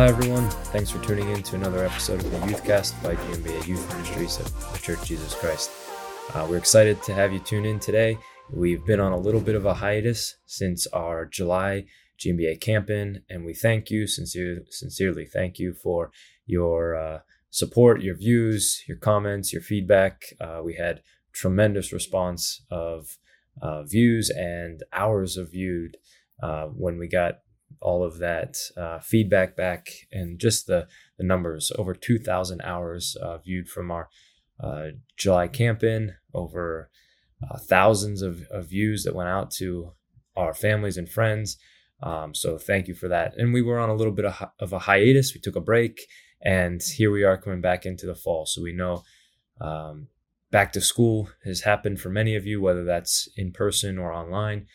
Hi, everyone. Thanks for tuning in to another episode of the Youthcast by GMBA Youth Ministries of the Church Jesus Christ. Uh, we're excited to have you tune in today. We've been on a little bit of a hiatus since our July GMBA camping, and we thank you, sincere, sincerely thank you for your uh, support, your views, your comments, your feedback. Uh, we had tremendous response of uh, views and hours of viewed uh, when we got all of that uh, feedback back and just the, the numbers over 2,000 hours uh, viewed from our uh, July camping, over uh, thousands of, of, views that went out to our families and friends. Um, so thank you for that. And we were on a little bit of, of, a hiatus. We took a break, and here we are coming back into the fall. So we know um, back to school has happened for many of you, whether that's in person or online.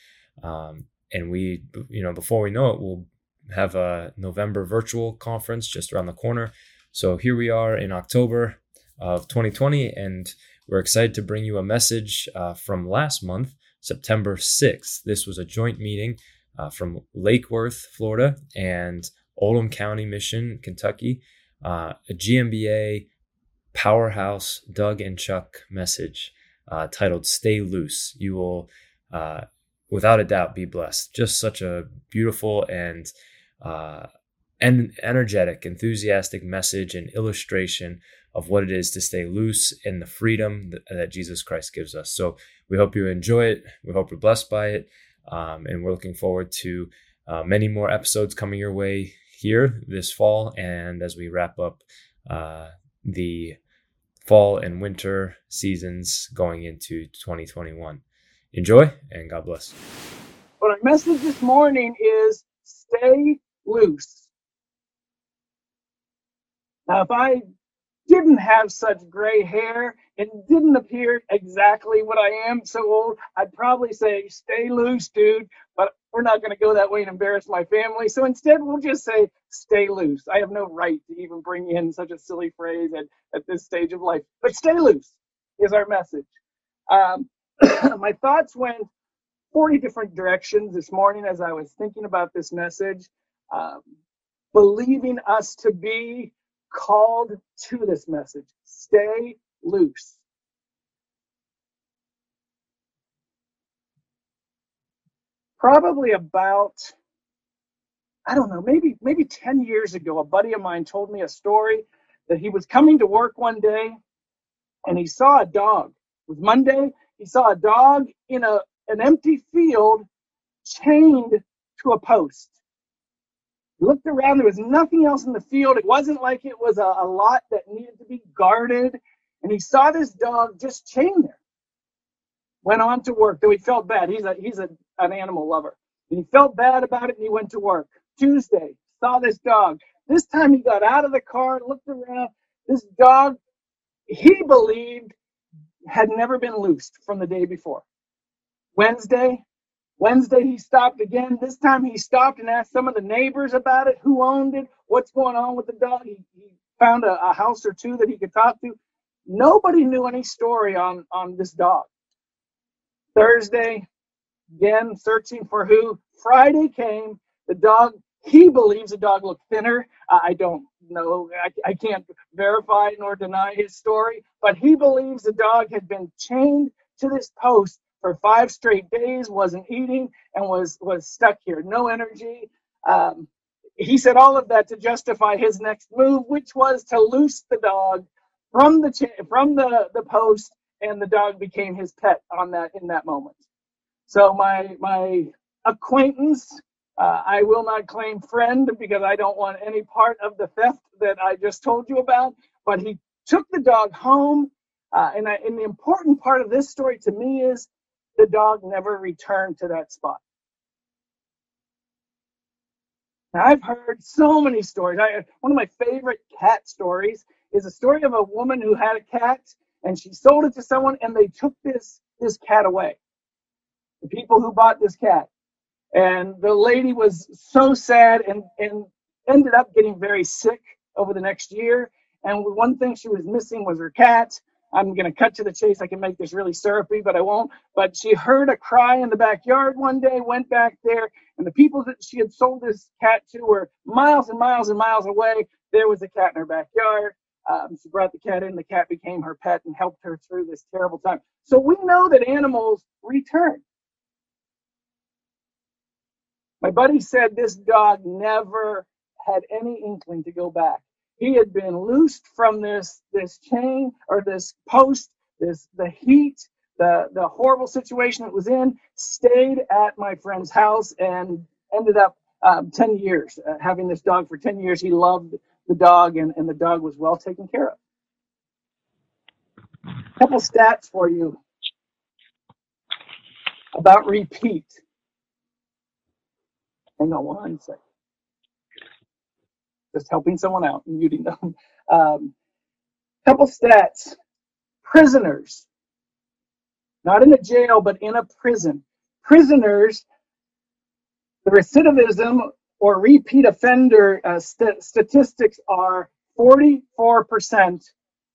Um, and we, you know, before we know it, we'll have a November virtual conference just around the corner. So here we are in October of 2020, and we're excited to bring you a message uh, from last month, September 6th. This was a joint meeting uh, from Lake Worth, Florida, and Oldham County Mission, Kentucky, uh, a GMBA powerhouse Doug and Chuck message uh, titled "Stay Loose." You will uh, without a doubt be blessed. Just such a beautiful and uh, and energetic, enthusiastic message and illustration of what it is to stay loose in the freedom that, that Jesus Christ gives us. So we hope you enjoy it. We hope you're blessed by it, um, and we're looking forward to uh, many more episodes coming your way here this fall, and as we wrap up uh, the fall and winter seasons going into 2021 enjoy and God bless. But our message this morning is stay loose. Now, if I didn't have such gray hair and didn't appear exactly what I am so old, I'd probably say, stay loose, dude. But we're not going to go that way and embarrass my family. So instead, we'll just say, stay loose. I have no right to even bring in such a silly phrase at, at this stage of life. But stay loose is our message. Um, my thoughts went 40 different directions this morning as I was thinking about this message, um, believing us to be called to this message. Stay loose. Probably about I don't know, maybe maybe 10 years ago, a buddy of mine told me a story that he was coming to work one day and he saw a dog. It was Monday he saw a dog in a, an empty field chained to a post. He looked around, there was nothing else in the field. It wasn't like it was a, a lot that needed to be guarded. And he saw this dog just chained there. Went on to work, though he felt bad. He's a he's a, an animal lover. And he felt bad about it and he went to work. Tuesday, saw this dog. This time he got out of the car, looked around. This dog, he believed had never been loosed from the day before. Wednesday, Wednesday he stopped again. This time he stopped and asked some of the neighbors about it, who owned it, what's going on with the dog. He, he found a, a house or two that he could talk to. Nobody knew any story on on this dog. Thursday, again searching for who. Friday came. The dog he believes the dog looked thinner. I don't know. I, I can't verify nor deny his story, but he believes the dog had been chained to this post for five straight days, wasn't eating, and was was stuck here. No energy. Um, he said all of that to justify his next move, which was to loose the dog from the cha- from the the post, and the dog became his pet on that in that moment. So my my acquaintance uh, I will not claim friend because I don't want any part of the theft that I just told you about. But he took the dog home. Uh, and, I, and the important part of this story to me is the dog never returned to that spot. Now, I've heard so many stories. I, one of my favorite cat stories is a story of a woman who had a cat and she sold it to someone and they took this, this cat away. The people who bought this cat. And the lady was so sad and, and ended up getting very sick over the next year. And one thing she was missing was her cat. I'm going to cut to the chase. I can make this really syrupy, but I won't. But she heard a cry in the backyard one day, went back there, and the people that she had sold this cat to were miles and miles and miles away. There was a cat in her backyard. Um, she brought the cat in. The cat became her pet and helped her through this terrible time. So we know that animals return. My buddy said this dog never had any inkling to go back. He had been loosed from this this chain or this post, this the heat, the the horrible situation it was in. Stayed at my friend's house and ended up um, 10 years uh, having this dog for 10 years. He loved the dog, and, and the dog was well taken care of. A couple stats for you about repeat. Hang on one second. Just helping someone out and muting them. Um, couple stats. Prisoners, not in a jail, but in a prison. Prisoners, the recidivism or repeat offender uh, st- statistics are 44%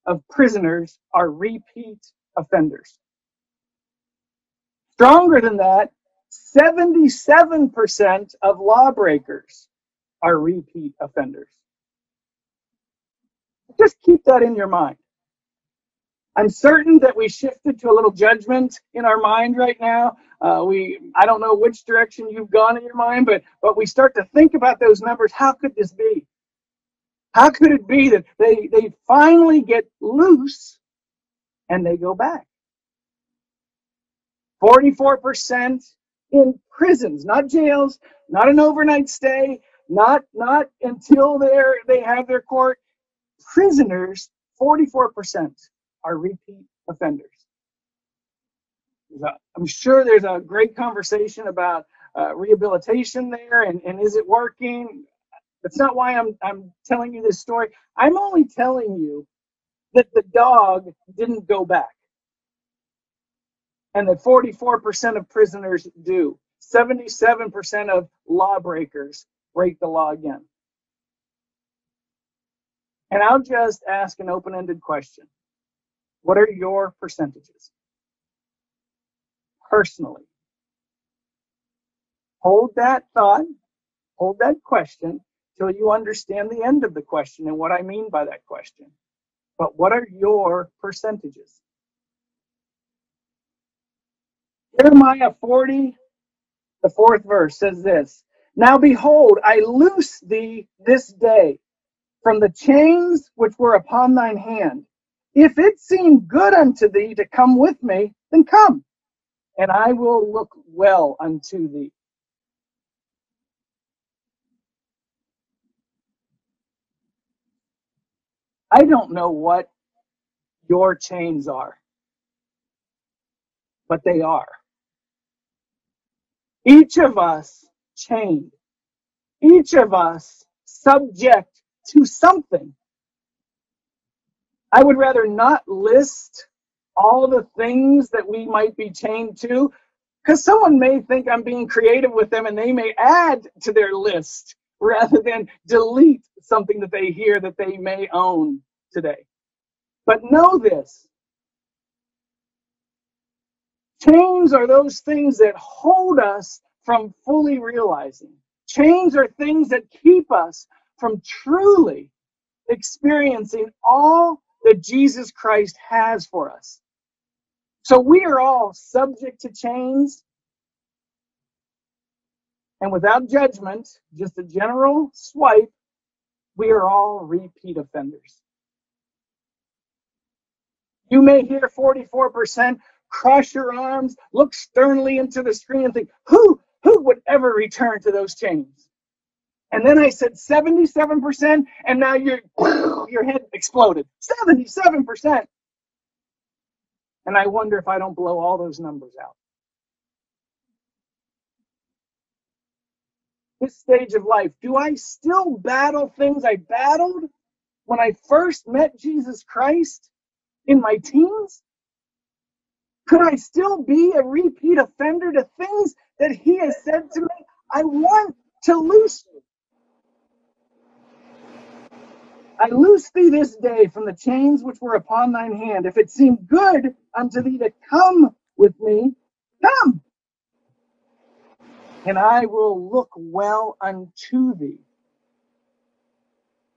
of prisoners are repeat offenders. Stronger than that, 77% of lawbreakers are repeat offenders. Just keep that in your mind. I'm certain that we shifted to a little judgment in our mind right now. Uh, we, I don't know which direction you've gone in your mind, but but we start to think about those numbers. How could this be? How could it be that they they finally get loose and they go back? 44% in prisons, not jails, not an overnight stay, not not until they're they have their court. Prisoners, 44% are repeat offenders. I'm sure there's a great conversation about uh, rehabilitation there and, and is it working? That's not why I'm, I'm telling you this story. I'm only telling you that the dog didn't go back and that 44% of prisoners do. 77% of lawbreakers break the law again. And I'll just ask an open ended question What are your percentages? Personally. Hold that thought, hold that question till you understand the end of the question and what I mean by that question. But what are your percentages? Jeremiah 40, the fourth verse says this Now behold, I loose thee this day from the chains which were upon thine hand. If it seem good unto thee to come with me, then come, and I will look well unto thee. I don't know what your chains are, but they are. Each of us chained, each of us subject to something. I would rather not list all the things that we might be chained to because someone may think I'm being creative with them and they may add to their list rather than delete something that they hear that they may own today. But know this chains are those things that hold us from fully realizing. Chains are things that keep us from truly experiencing all that Jesus Christ has for us. So we are all subject to chains. And without judgment, just a general swipe, we are all repeat offenders. You may hear 44%, cross your arms, look sternly into the screen and think, who, who would ever return to those chains? And then I said 77%, and now your, your head exploded. 77%. And I wonder if I don't blow all those numbers out. This stage of life, do I still battle things I battled when I first met Jesus Christ in my teens? Could I still be a repeat offender to things that He has said to me? I want to loose you. I loose thee this day from the chains which were upon thine hand. If it seem good unto thee to come with me, come, and I will look well unto thee.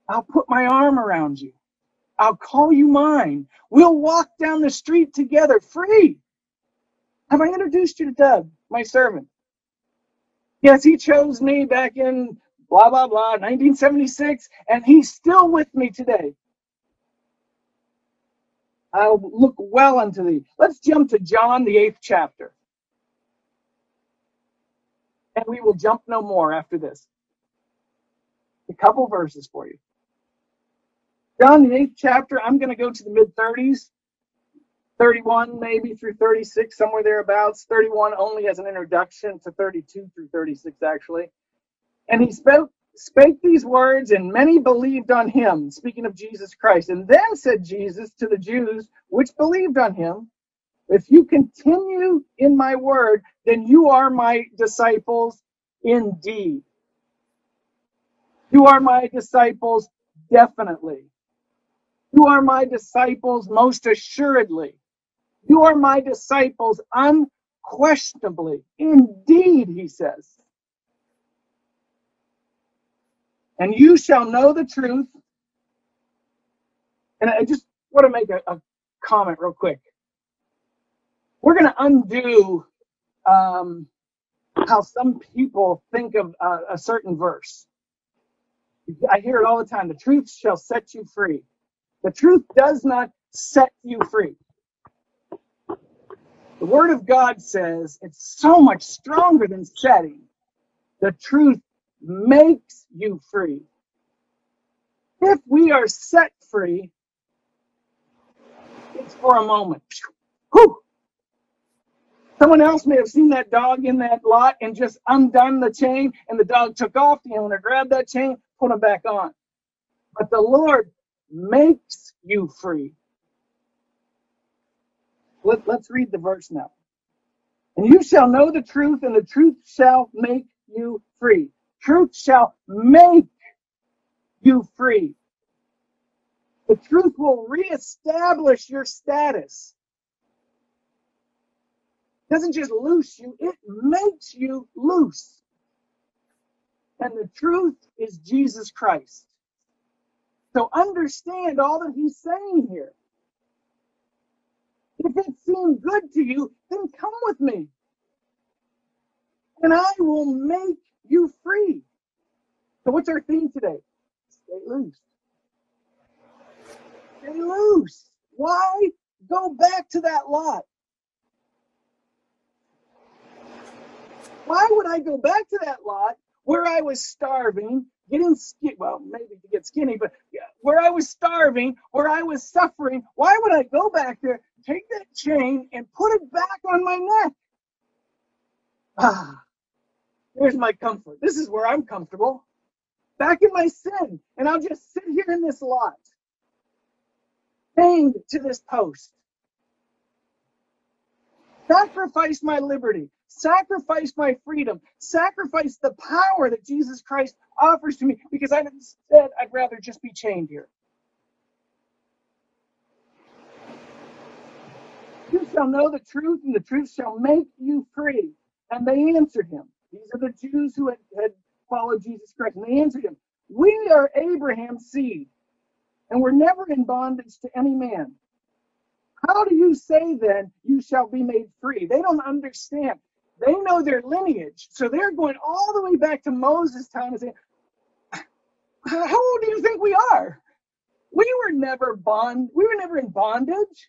I'll put my arm around you. I'll call you mine. We'll walk down the street together free. Have I introduced you to Doug, my servant? Yes, he chose me back in blah, blah, blah, 1976, and he's still with me today. I'll look well unto thee. Let's jump to John, the eighth chapter. And we will jump no more after this. A couple verses for you. John, the eighth chapter, I'm going to go to the mid 30s, 31 maybe through 36, somewhere thereabouts. 31 only as an introduction to 32 through 36, actually. And he spoke, spake these words, and many believed on him, speaking of Jesus Christ. And then said Jesus to the Jews which believed on him, If you continue in my word, then you are my disciples indeed. You are my disciples definitely. You are my disciples most assuredly. You are my disciples unquestionably. Indeed, he says. And you shall know the truth. And I just want to make a, a comment real quick. We're going to undo um, how some people think of uh, a certain verse. I hear it all the time. The truth shall set you free. The truth does not set you free. The Word of God says it's so much stronger than setting. The truth makes you free. If we are set free, it's for a moment. Whew. Someone else may have seen that dog in that lot and just undone the chain, and the dog took off. The owner grabbed that chain, put him back on. But the Lord makes you free. Let, let's read the verse now. And you shall know the truth, and the truth shall make you free. Truth shall make you free. The truth will reestablish your status. It doesn't just loose you, it makes you loose. And the truth is Jesus Christ. So understand all that he's saying here. If it seems good to you, then come with me. And I will make you free. So what's our theme today? Stay loose. Stay loose. Why go back to that lot? Why would I go back to that lot where I was starving, getting skinny? Well, maybe to get skinny, but where I was starving, where I was suffering. Why would I go back there, take that chain, and put it back on my neck? Ah, Here's my comfort. This is where I'm comfortable. Back in my sin. And I'll just sit here in this lot, chained to this post. Sacrifice my liberty. Sacrifice my freedom. Sacrifice the power that Jesus Christ offers to me because I instead I'd rather just be chained here. You shall know the truth, and the truth shall make you free. And they answered him. These are the Jews who had, had followed Jesus Christ. And they answered him, We are Abraham's seed, and we're never in bondage to any man. How do you say then, you shall be made free? They don't understand. They know their lineage. So they're going all the way back to Moses' time and saying, How old do you think we are? We were never bond we were never in bondage.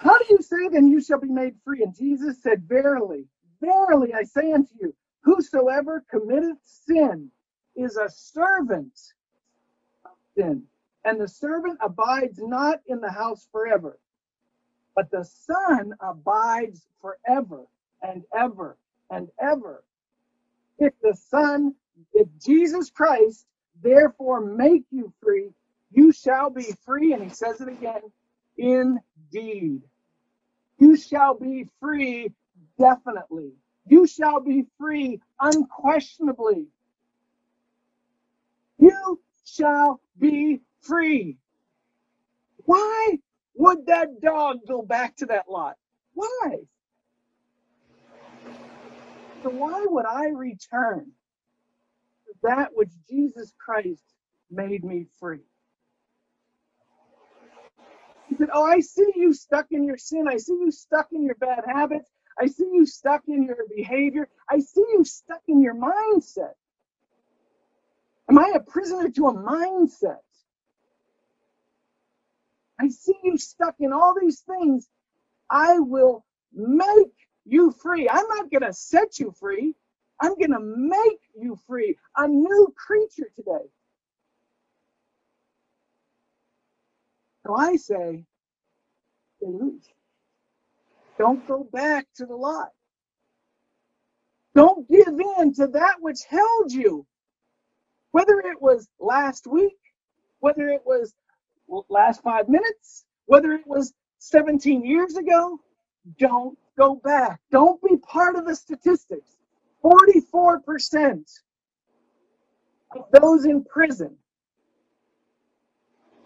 How do you say then you shall be made free? And Jesus said, Verily, verily I say unto you, whosoever committeth sin is a servant of sin. And the servant abides not in the house forever, but the Son abides forever and ever and ever. If the Son, if Jesus Christ therefore make you free, you shall be free. And he says it again, indeed. You shall be free definitely. You shall be free unquestionably. You shall be free. Why would that dog go back to that lot? Why? So why would I return to that which Jesus Christ made me free? He said, Oh, I see you stuck in your sin. I see you stuck in your bad habits. I see you stuck in your behavior. I see you stuck in your mindset. Am I a prisoner to a mindset? I see you stuck in all these things. I will make you free. I'm not going to set you free. I'm going to make you free. A new creature today. So I say, stay loose. Don't go back to the lot. Don't give in to that which held you. Whether it was last week, whether it was last five minutes, whether it was 17 years ago, don't go back. Don't be part of the statistics. 44% of those in prison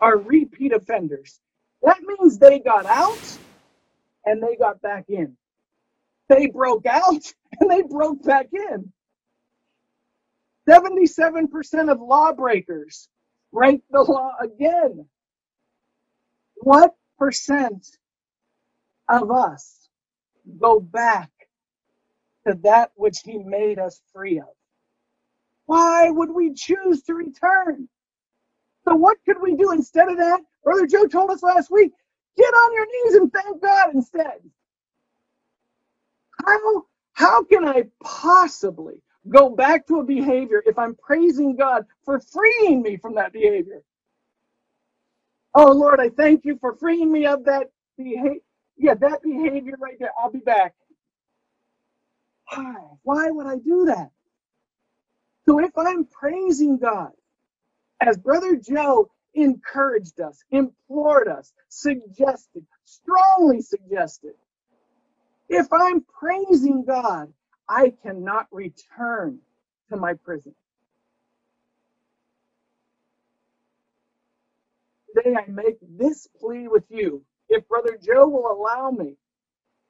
are repeat offenders. That means they got out and they got back in. They broke out and they broke back in. 77% of lawbreakers break the law again. What percent of us go back to that which he made us free of? Why would we choose to return? So what could we do instead of that? Brother Joe told us last week, get on your knees and thank God instead. How how can I possibly go back to a behavior if I'm praising God for freeing me from that behavior? Oh Lord, I thank you for freeing me of that behavior. Yeah, that behavior right there. I'll be back. Why? Why would I do that? So if I'm praising God, as Brother Joe encouraged us, implored us, suggested, strongly suggested, if I'm praising God, I cannot return to my prison. Today I make this plea with you. If Brother Joe will allow me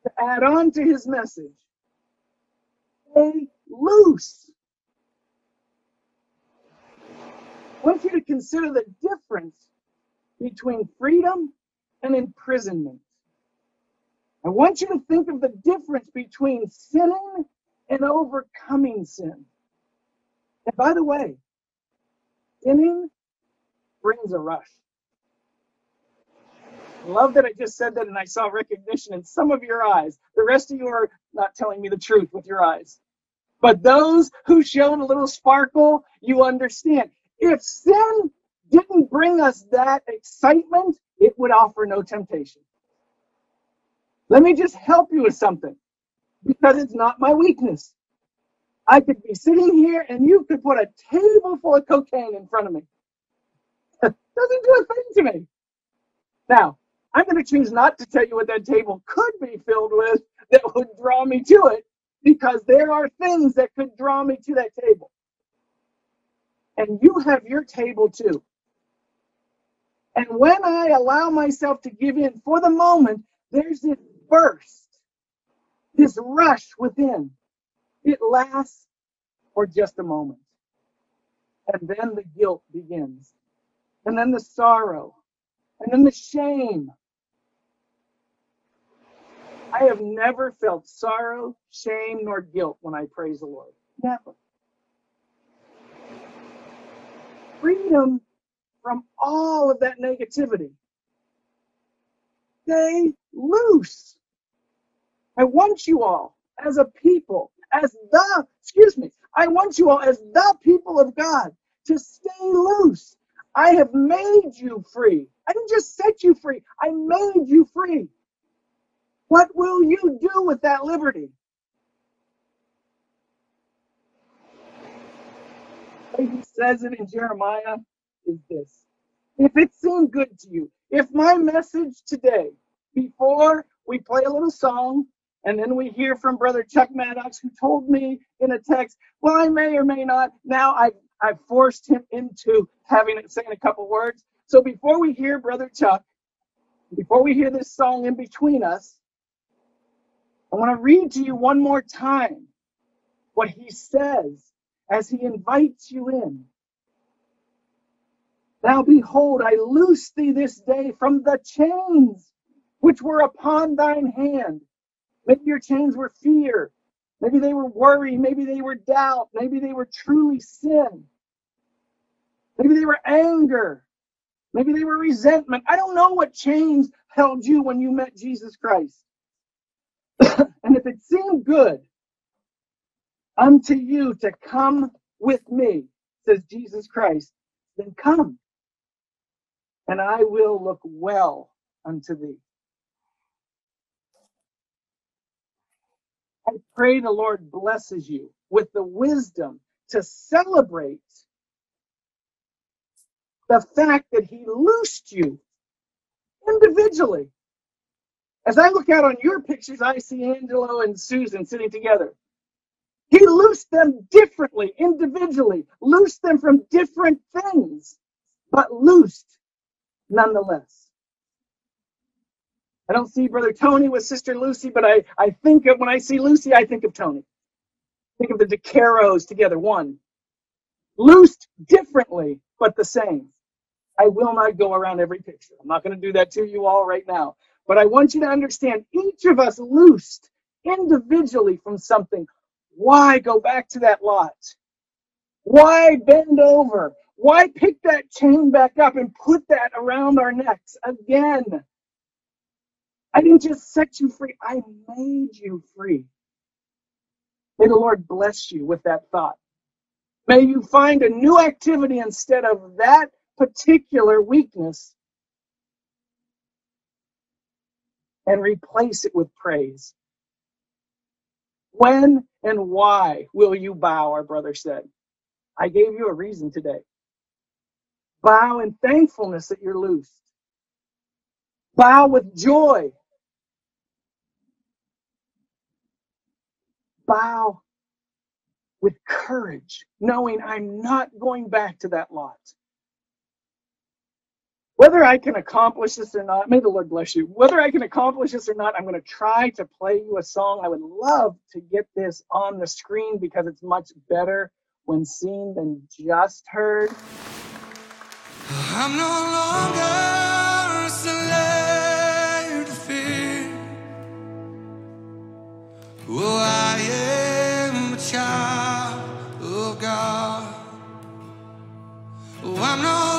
to add on to his message, stay loose. I want you to consider the difference between freedom and imprisonment. I want you to think of the difference between sinning and overcoming sin. And by the way, sinning brings a rush. Love that I just said that and I saw recognition in some of your eyes. The rest of you are not telling me the truth with your eyes. But those who showed a little sparkle, you understand. If sin didn't bring us that excitement, it would offer no temptation. Let me just help you with something because it's not my weakness. I could be sitting here and you could put a table full of cocaine in front of me. Doesn't do a thing to me. Now, I'm going to choose not to tell you what that table could be filled with that would draw me to it because there are things that could draw me to that table. And you have your table too. And when I allow myself to give in for the moment, there's this burst, this rush within. It lasts for just a moment. And then the guilt begins. And then the sorrow. And then the shame. I have never felt sorrow, shame, nor guilt when I praise the Lord. Never. Freedom from all of that negativity. Stay loose. I want you all as a people, as the, excuse me, I want you all as the people of God to stay loose. I have made you free. I didn't just set you free, I made you free. What will you do with that liberty? He says it in Jeremiah is this. If it seemed good to you, if my message today, before we play a little song, and then we hear from Brother Chuck Maddox, who told me in a text, well, I may or may not. Now I've, I've forced him into having it saying a couple words. So before we hear Brother Chuck, before we hear this song in between us, I want to read to you one more time what he says as he invites you in. Now behold, I loose thee this day from the chains which were upon thine hand. Maybe your chains were fear. Maybe they were worry. Maybe they were doubt. Maybe they were truly sin. Maybe they were anger. Maybe they were resentment. I don't know what chains held you when you met Jesus Christ. and if it seemed good unto you to come with me, says Jesus Christ, then come, and I will look well unto thee. I pray the Lord blesses you with the wisdom to celebrate the fact that He loosed you individually. As I look out on your pictures, I see Angelo and Susan sitting together. He loosed them differently, individually, loosed them from different things, but loosed nonetheless. I don't see Brother Tony with Sister Lucy, but I, I think of when I see Lucy, I think of Tony. Think of the DeCaros together, one. Loosed differently, but the same. I will not go around every picture. I'm not going to do that to you all right now. But I want you to understand each of us loosed individually from something. Why go back to that lot? Why bend over? Why pick that chain back up and put that around our necks again? I didn't just set you free, I made you free. May the Lord bless you with that thought. May you find a new activity instead of that particular weakness and replace it with praise. When and why will you bow? Our brother said. I gave you a reason today. Bow in thankfulness that you're loosed. Bow with joy. Bow with courage, knowing I'm not going back to that lot. Whether I can accomplish this or not, may the Lord bless you. Whether I can accomplish this or not, I'm going to try to play you a song. I would love to get this on the screen because it's much better when seen than just heard. I'm no longer a slave to fear. Oh, I am a child of God. Oh, I'm no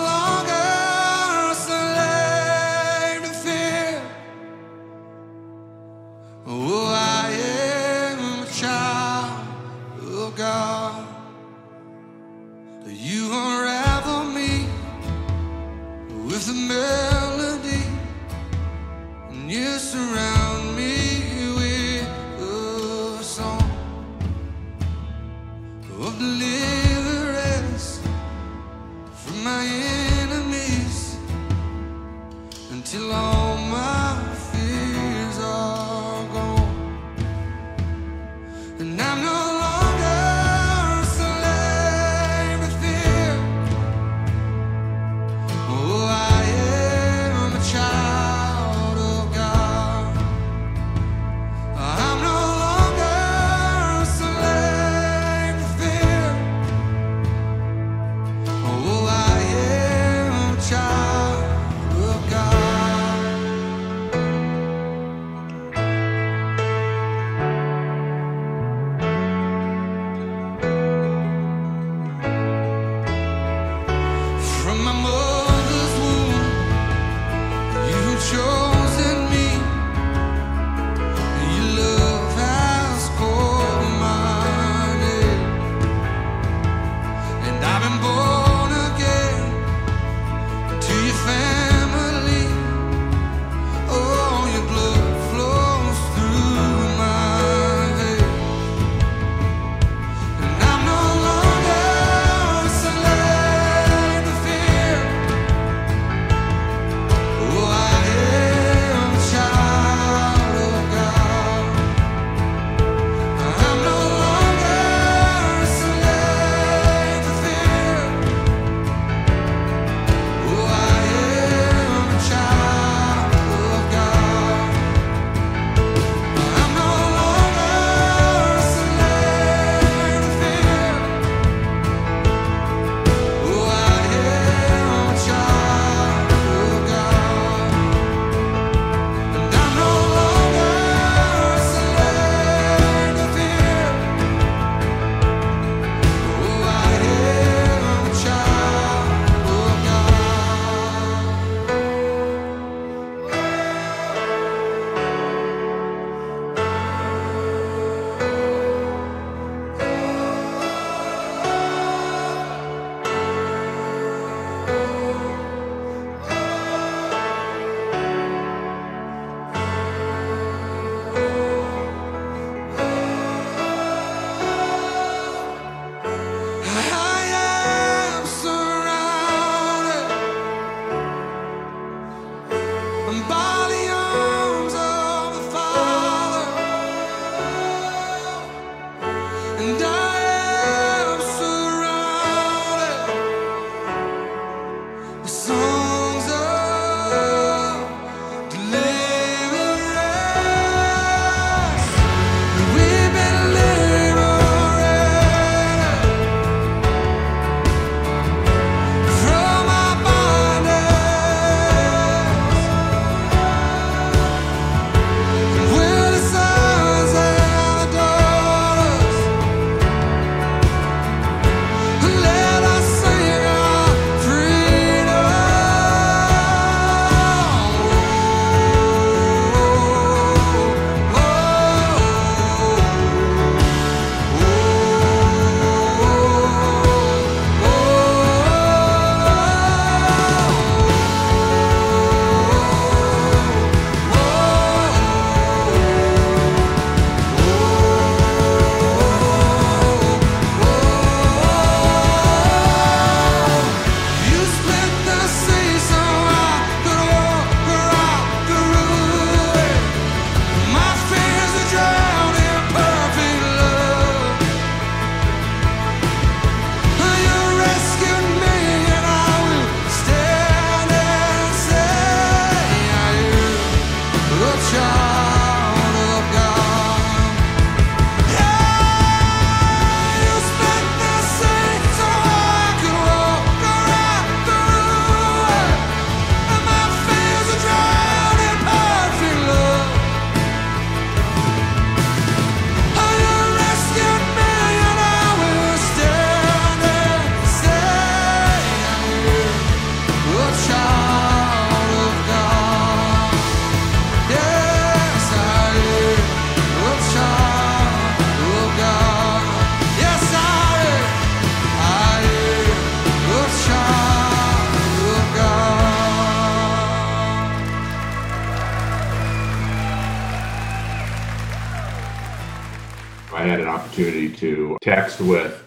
text with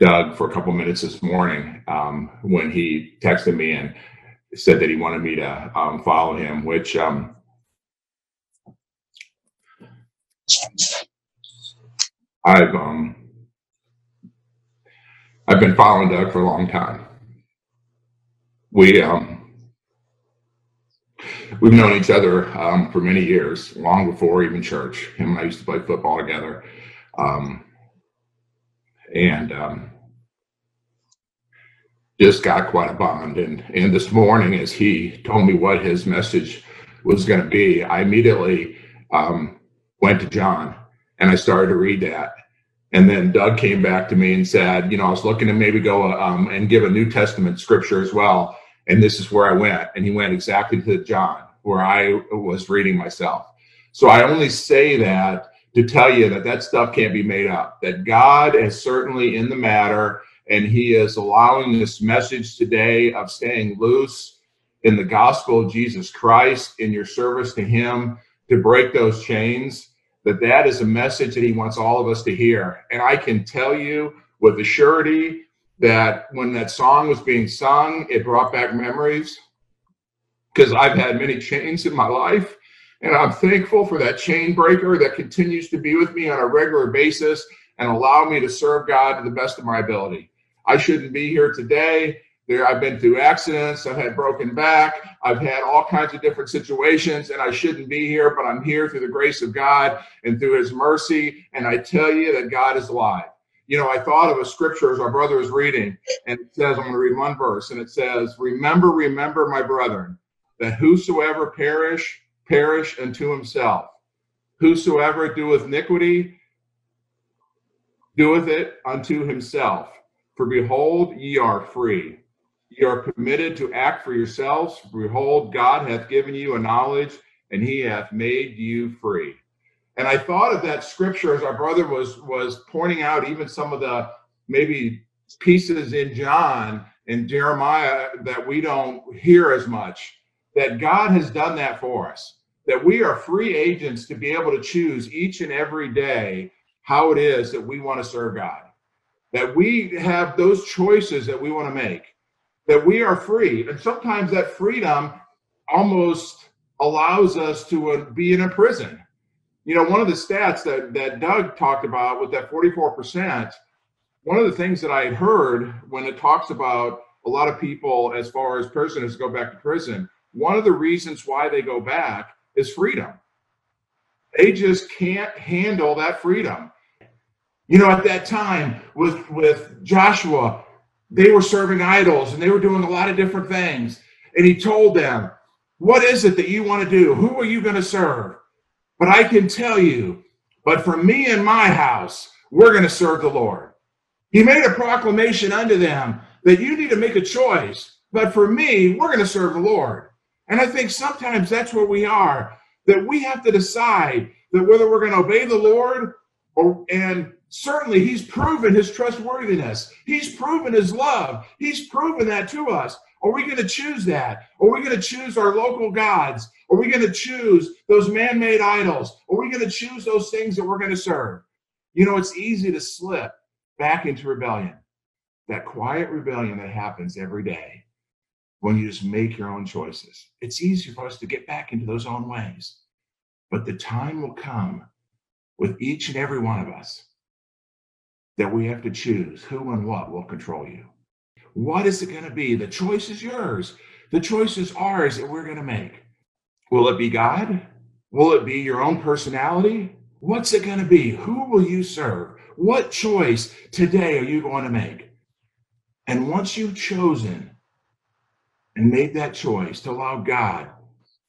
Doug for a couple minutes this morning um, when he texted me and said that he wanted me to um, follow him, which um, I've um, I've been following Doug for a long time. We um, we've known each other um, for many years, long before even church. Him and I used to play football together. Um, and um, just got quite a bond. And and this morning, as he told me what his message was going to be, I immediately um, went to John and I started to read that. And then Doug came back to me and said, you know, I was looking to maybe go um, and give a New Testament scripture as well. And this is where I went. And he went exactly to John, where I was reading myself. So I only say that to tell you that that stuff can't be made up, that God is certainly in the matter, and He is allowing this message today of staying loose in the gospel of Jesus Christ, in your service to Him, to break those chains, that that is a message that He wants all of us to hear. And I can tell you with a surety that when that song was being sung, it brought back memories because I've had many chains in my life and I'm thankful for that chain breaker that continues to be with me on a regular basis and allow me to serve God to the best of my ability. I shouldn't be here today. There, I've been through accidents. I've had broken back. I've had all kinds of different situations, and I shouldn't be here, but I'm here through the grace of God and through His mercy. And I tell you that God is alive. You know, I thought of a scripture as our brother is reading, and it says, I'm going to read one verse, and it says, Remember, remember, my brethren, that whosoever perish perish unto himself. Whosoever doeth iniquity doeth it unto himself. For behold, ye are free. Ye are permitted to act for yourselves. Behold, God hath given you a knowledge, and he hath made you free. And I thought of that scripture as our brother was was pointing out even some of the maybe pieces in John and Jeremiah that we don't hear as much. That God has done that for us that we are free agents to be able to choose each and every day how it is that we want to serve God. That we have those choices that we want to make, that we are free. And sometimes that freedom almost allows us to uh, be in a prison. You know, one of the stats that, that Doug talked about with that 44%, one of the things that I heard when it talks about a lot of people, as far as prisoners go back to prison, one of the reasons why they go back is freedom. They just can't handle that freedom. You know, at that time with with Joshua, they were serving idols and they were doing a lot of different things. And he told them, What is it that you want to do? Who are you going to serve? But I can tell you, but for me and my house, we're going to serve the Lord. He made a proclamation unto them that you need to make a choice. But for me, we're going to serve the Lord. And I think sometimes that's where we are, that we have to decide that whether we're going to obey the Lord or, and certainly he's proven his trustworthiness. He's proven his love. He's proven that to us. Are we going to choose that? Are we going to choose our local gods? Are we going to choose those man made idols? Are we going to choose those things that we're going to serve? You know, it's easy to slip back into rebellion, that quiet rebellion that happens every day when you just make your own choices. It's easier for us to get back into those own ways. But the time will come with each and every one of us that we have to choose who and what will control you. What is it going to be? The choice is yours. The choice is ours that we're going to make. Will it be God? Will it be your own personality? What's it going to be? Who will you serve? What choice today are you going to make? And once you've chosen and made that choice to allow God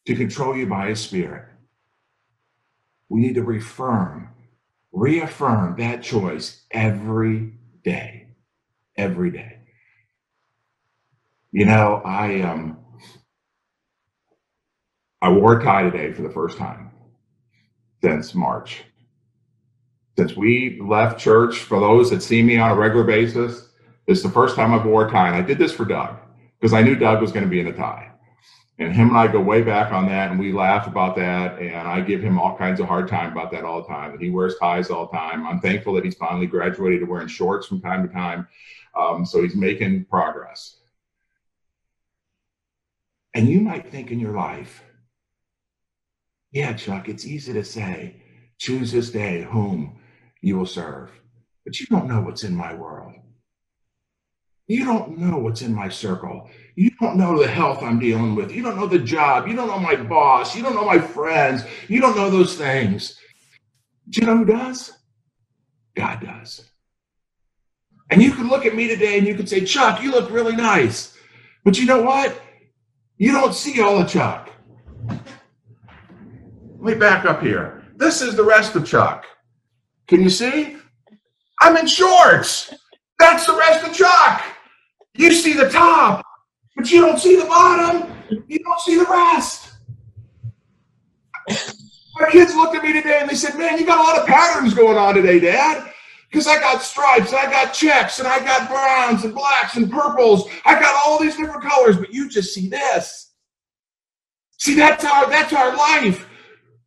to control you by his spirit, we need to reaffirm, reaffirm that choice every day. Every day. You know, I um I wore a tie today for the first time since March. Since we left church, for those that see me on a regular basis, it's the first time I've wore a tie. And I did this for Doug because I knew Doug was going to be in a tie. And him and I go way back on that, and we laugh about that. And I give him all kinds of hard time about that all the time. And he wears ties all the time. I'm thankful that he's finally graduated to wearing shorts from time to time. Um, so he's making progress. And you might think in your life, yeah, Chuck, it's easy to say, choose this day whom you will serve. But you don't know what's in my world. You don't know what's in my circle. You don't know the health I'm dealing with. You don't know the job. You don't know my boss. You don't know my friends. You don't know those things. Do you know who does? God does. And you can look at me today and you can say, Chuck, you look really nice. But you know what? You don't see all of Chuck. Let me back up here. This is the rest of Chuck. Can you see? I'm in shorts. That's the rest of Chuck. You see the top, but you don't see the bottom. You don't see the rest. My kids looked at me today and they said, Man, you got a lot of patterns going on today, Dad. Because I got stripes and I got checks and I got browns and blacks and purples. I got all these different colors, but you just see this. See, that's our that's our life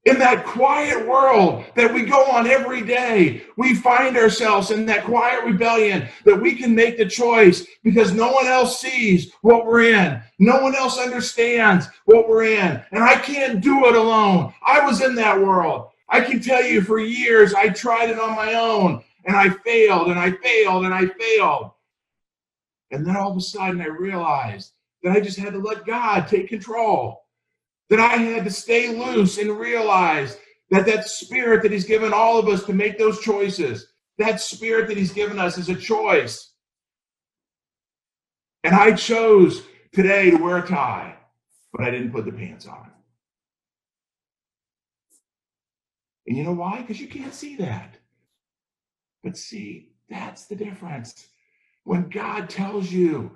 in that quiet world that we go on every day, we find ourselves in that quiet rebellion that we can make the choice because no one else sees what we're in. No one else understands what we're in. And I can't do it alone. I was in that world. I can tell you for years, I tried it on my own and I failed and I failed and I failed. And then all of a sudden I realized that I just had to let God take control that I had to stay loose and realize that that spirit that he's given all of us to make those choices, that spirit that he's given us is a choice. And I chose today to wear a tie, but I didn't put the pants on. And you know why? Because you can't see that. But see, that's the difference. When God tells you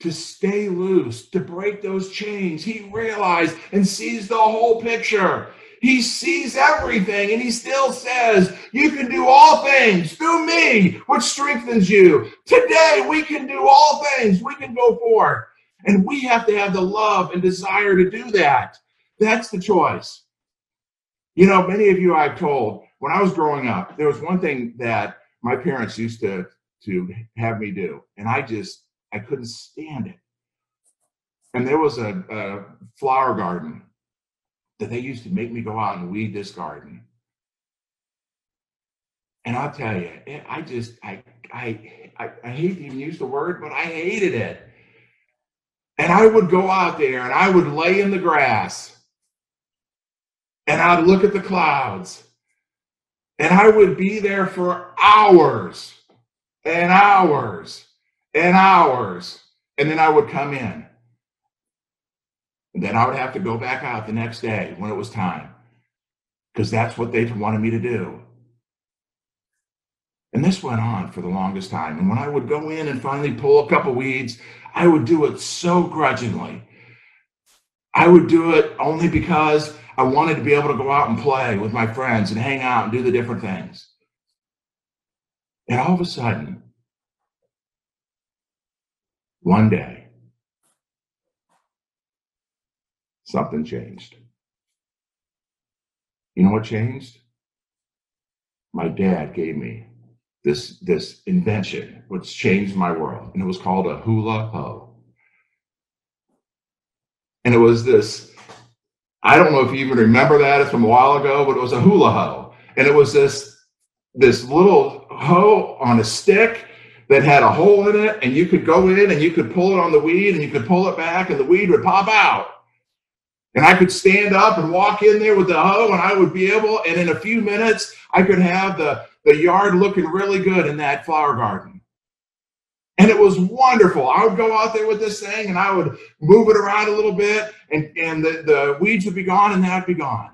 to stay loose, to break those chains. He realized and sees the whole picture. He sees everything and he still says, You can do all things through me, which strengthens you. Today, we can do all things. We can go forward. And we have to have the love and desire to do that. That's the choice. You know, many of you I've told when I was growing up, there was one thing that my parents used to, to have me do. And I just, I couldn't stand it. And there was a, a flower garden that they used to make me go out and weed this garden. And I'll tell you, it, I just, I, I, I, I hate to even use the word, but I hated it. And I would go out there and I would lay in the grass and I'd look at the clouds and I would be there for hours and hours and hours. And then I would come in. And then I would have to go back out the next day when it was time because that's what they wanted me to do. And this went on for the longest time. And when I would go in and finally pull a couple weeds, I would do it so grudgingly. I would do it only because I wanted to be able to go out and play with my friends and hang out and do the different things. And all of a sudden, one day, something changed. You know what changed? My dad gave me this this invention which changed my world and it was called a hula hoe and it was this i don't know if you even remember that it's from a while ago but it was a hula hoe and it was this this little hoe on a stick that had a hole in it and you could go in and you could pull it on the weed and you could pull it back and the weed would pop out and I could stand up and walk in there with the hoe and I would be able, and in a few minutes, I could have the, the yard looking really good in that flower garden. And it was wonderful. I would go out there with this thing and I would move it around a little bit and, and the, the weeds would be gone and that'd be gone.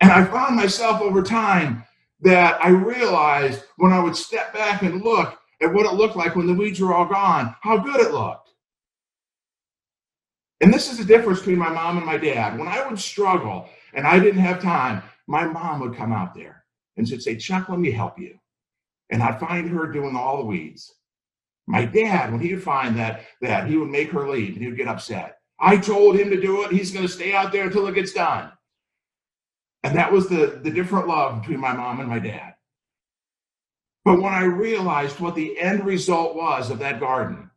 And I found myself over time that I realized when I would step back and look at what it looked like when the weeds were all gone, how good it looked. And this is the difference between my mom and my dad. When I would struggle and I didn't have time, my mom would come out there and she'd say, Chuck, let me help you. And I'd find her doing all the weeds. My dad, when he would find that, that he would make her leave and he would get upset. I told him to do it. He's going to stay out there until it gets done. And that was the, the different love between my mom and my dad. But when I realized what the end result was of that garden,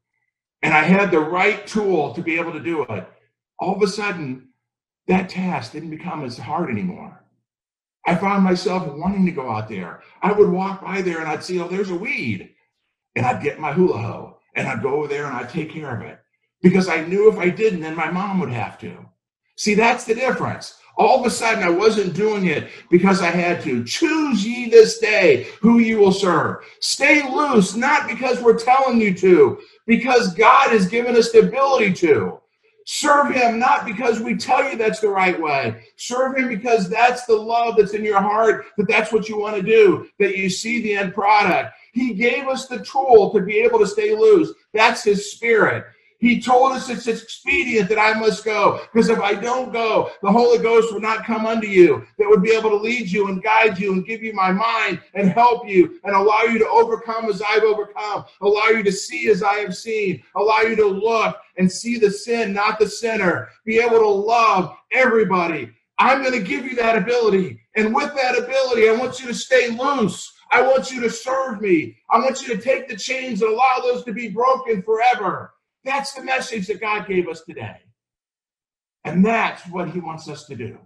and I had the right tool to be able to do it, all of a sudden, that task didn't become as hard anymore. I found myself wanting to go out there. I would walk by there and I'd see, oh, there's a weed. And I'd get my hula hoe and I'd go over there and I'd take care of it because I knew if I didn't, then my mom would have to. See, that's the difference. All of a sudden, I wasn't doing it because I had to. Choose ye this day who you will serve. Stay loose, not because we're telling you to, because God has given us the ability to. Serve him not because we tell you that's the right way. Serve him because that's the love that's in your heart, that that's what you want to do, that you see the end product. He gave us the tool to be able to stay loose. That's his spirit. He told us it's expedient that I must go, because if I don't go, the Holy Ghost will not come unto you, that would be able to lead you and guide you and give you my mind and help you and allow you to overcome as I've overcome, allow you to see as I have seen, allow you to look and see the sin, not the sinner, be able to love everybody. I'm going to give you that ability. And with that ability, I want you to stay loose. I want you to serve me. I want you to take the chains and allow those to be broken forever. That's the message that God gave us today. And that's what He wants us to do.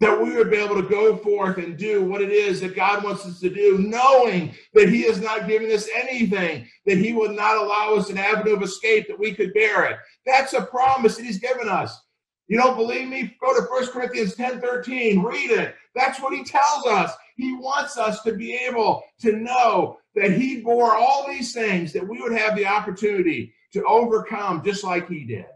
That we would be able to go forth and do what it is that God wants us to do, knowing that He has not given us anything, that He will not allow us an avenue of escape that we could bear it. That's a promise that He's given us. You don't believe me? Go to 1 Corinthians 10 13, read it. That's what He tells us. He wants us to be able to know that He bore all these things, that we would have the opportunity to overcome just like he did.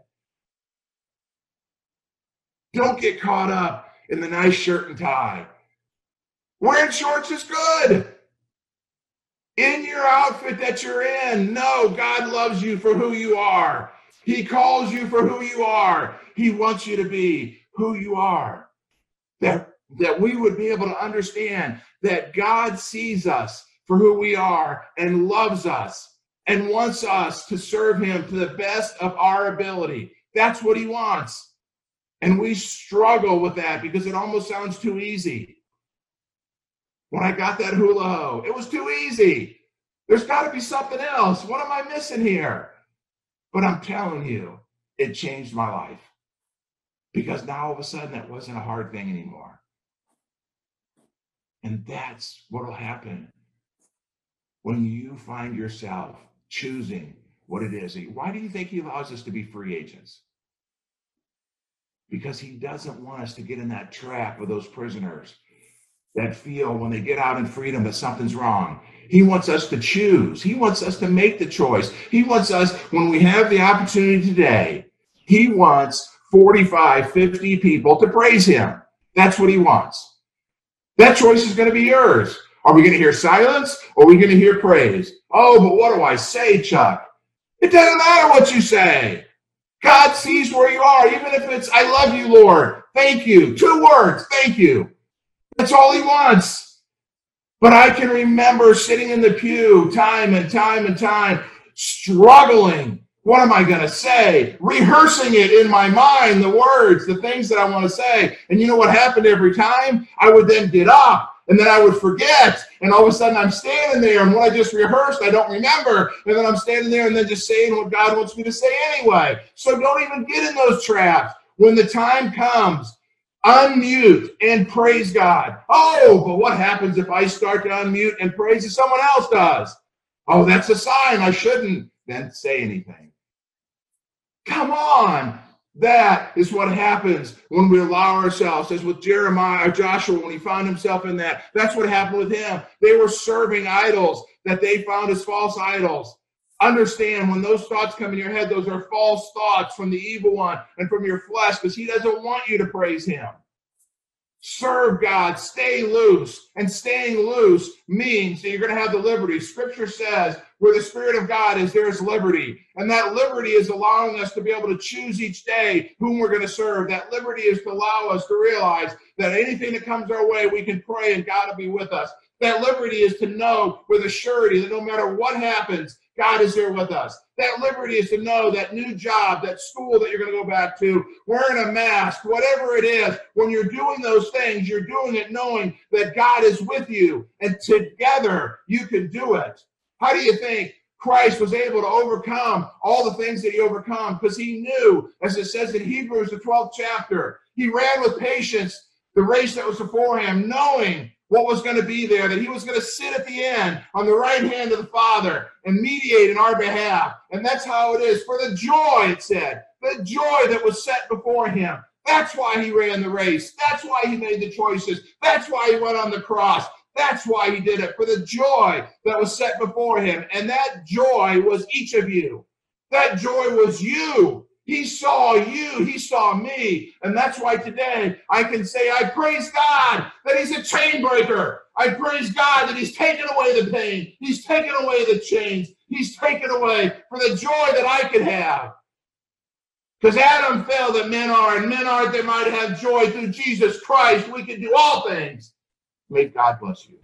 Don't get caught up in the nice shirt and tie. Wearing shorts is good. In your outfit that you're in, no, God loves you for who you are. He calls you for who you are. He wants you to be who you are. That, that we would be able to understand that God sees us for who we are and loves us and wants us to serve him to the best of our ability. That's what he wants. And we struggle with that because it almost sounds too easy. When I got that hula hoe, it was too easy. There's got to be something else. What am I missing here? But I'm telling you, it changed my life because now all of a sudden that wasn't a hard thing anymore. And that's what will happen when you find yourself choosing what it is. Why do you think he allows us to be free agents? Because he doesn't want us to get in that trap of those prisoners that feel when they get out in freedom that something's wrong. He wants us to choose. He wants us to make the choice. He wants us, when we have the opportunity today, he wants 45, 50 people to praise him. That's what he wants. That choice is going to be yours. Are we going to hear silence or are we going to hear praise? Oh, but what do I say, Chuck? It doesn't matter what you say. God sees where you are, even if it's, I love you, Lord. Thank you. Two words. Thank you. That's all he wants. But I can remember sitting in the pew time and time and time, struggling. What am I going to say? Rehearsing it in my mind, the words, the things that I want to say. And you know what happened every time? I would then get up and then I would forget, and all of a sudden I'm standing there, and what I just rehearsed, I don't remember, and then I'm standing there and then just saying what God wants me to say anyway. So don't even get in those traps. When the time comes, unmute and praise God. Oh, but what happens if I start to unmute and praise as someone else does? Oh, that's a sign I shouldn't then say anything. Come on. That is what happens when we allow ourselves, as with Jeremiah or Joshua when he found himself in that. That's what happened with him. They were serving idols that they found as false idols. Understand when those thoughts come in your head, those are false thoughts from the evil one and from your flesh because he doesn't want you to praise him. Serve God, stay loose. And staying loose means that you're going to have the liberty. Scripture says, where the Spirit of God is, there is liberty. And that liberty is allowing us to be able to choose each day whom we're going to serve. That liberty is to allow us to realize that anything that comes our way, we can pray and God will be with us. That liberty is to know with a surety that no matter what happens, God is there with us. That liberty is to know that new job, that school that you're going to go back to, wearing a mask, whatever it is, when you're doing those things, you're doing it knowing that God is with you and together you can do it. How do you think Christ was able to overcome all the things that he overcome? Because he knew, as it says in Hebrews, the 12th chapter, he ran with patience the race that was before him, knowing what was going to be there, that he was going to sit at the end on the right hand of the Father and mediate in our behalf. And that's how it is. For the joy, it said, the joy that was set before him. That's why he ran the race. That's why he made the choices. That's why he went on the cross. That's why he did it, for the joy that was set before him. And that joy was each of you. That joy was you. He saw you, he saw me. And that's why today I can say, I praise God that he's a chain breaker. I praise God that he's taken away the pain, he's taken away the chains, he's taken away for the joy that I could have. Because Adam fell that men are, and men are they might have joy through Jesus Christ. We can do all things. May God bless you.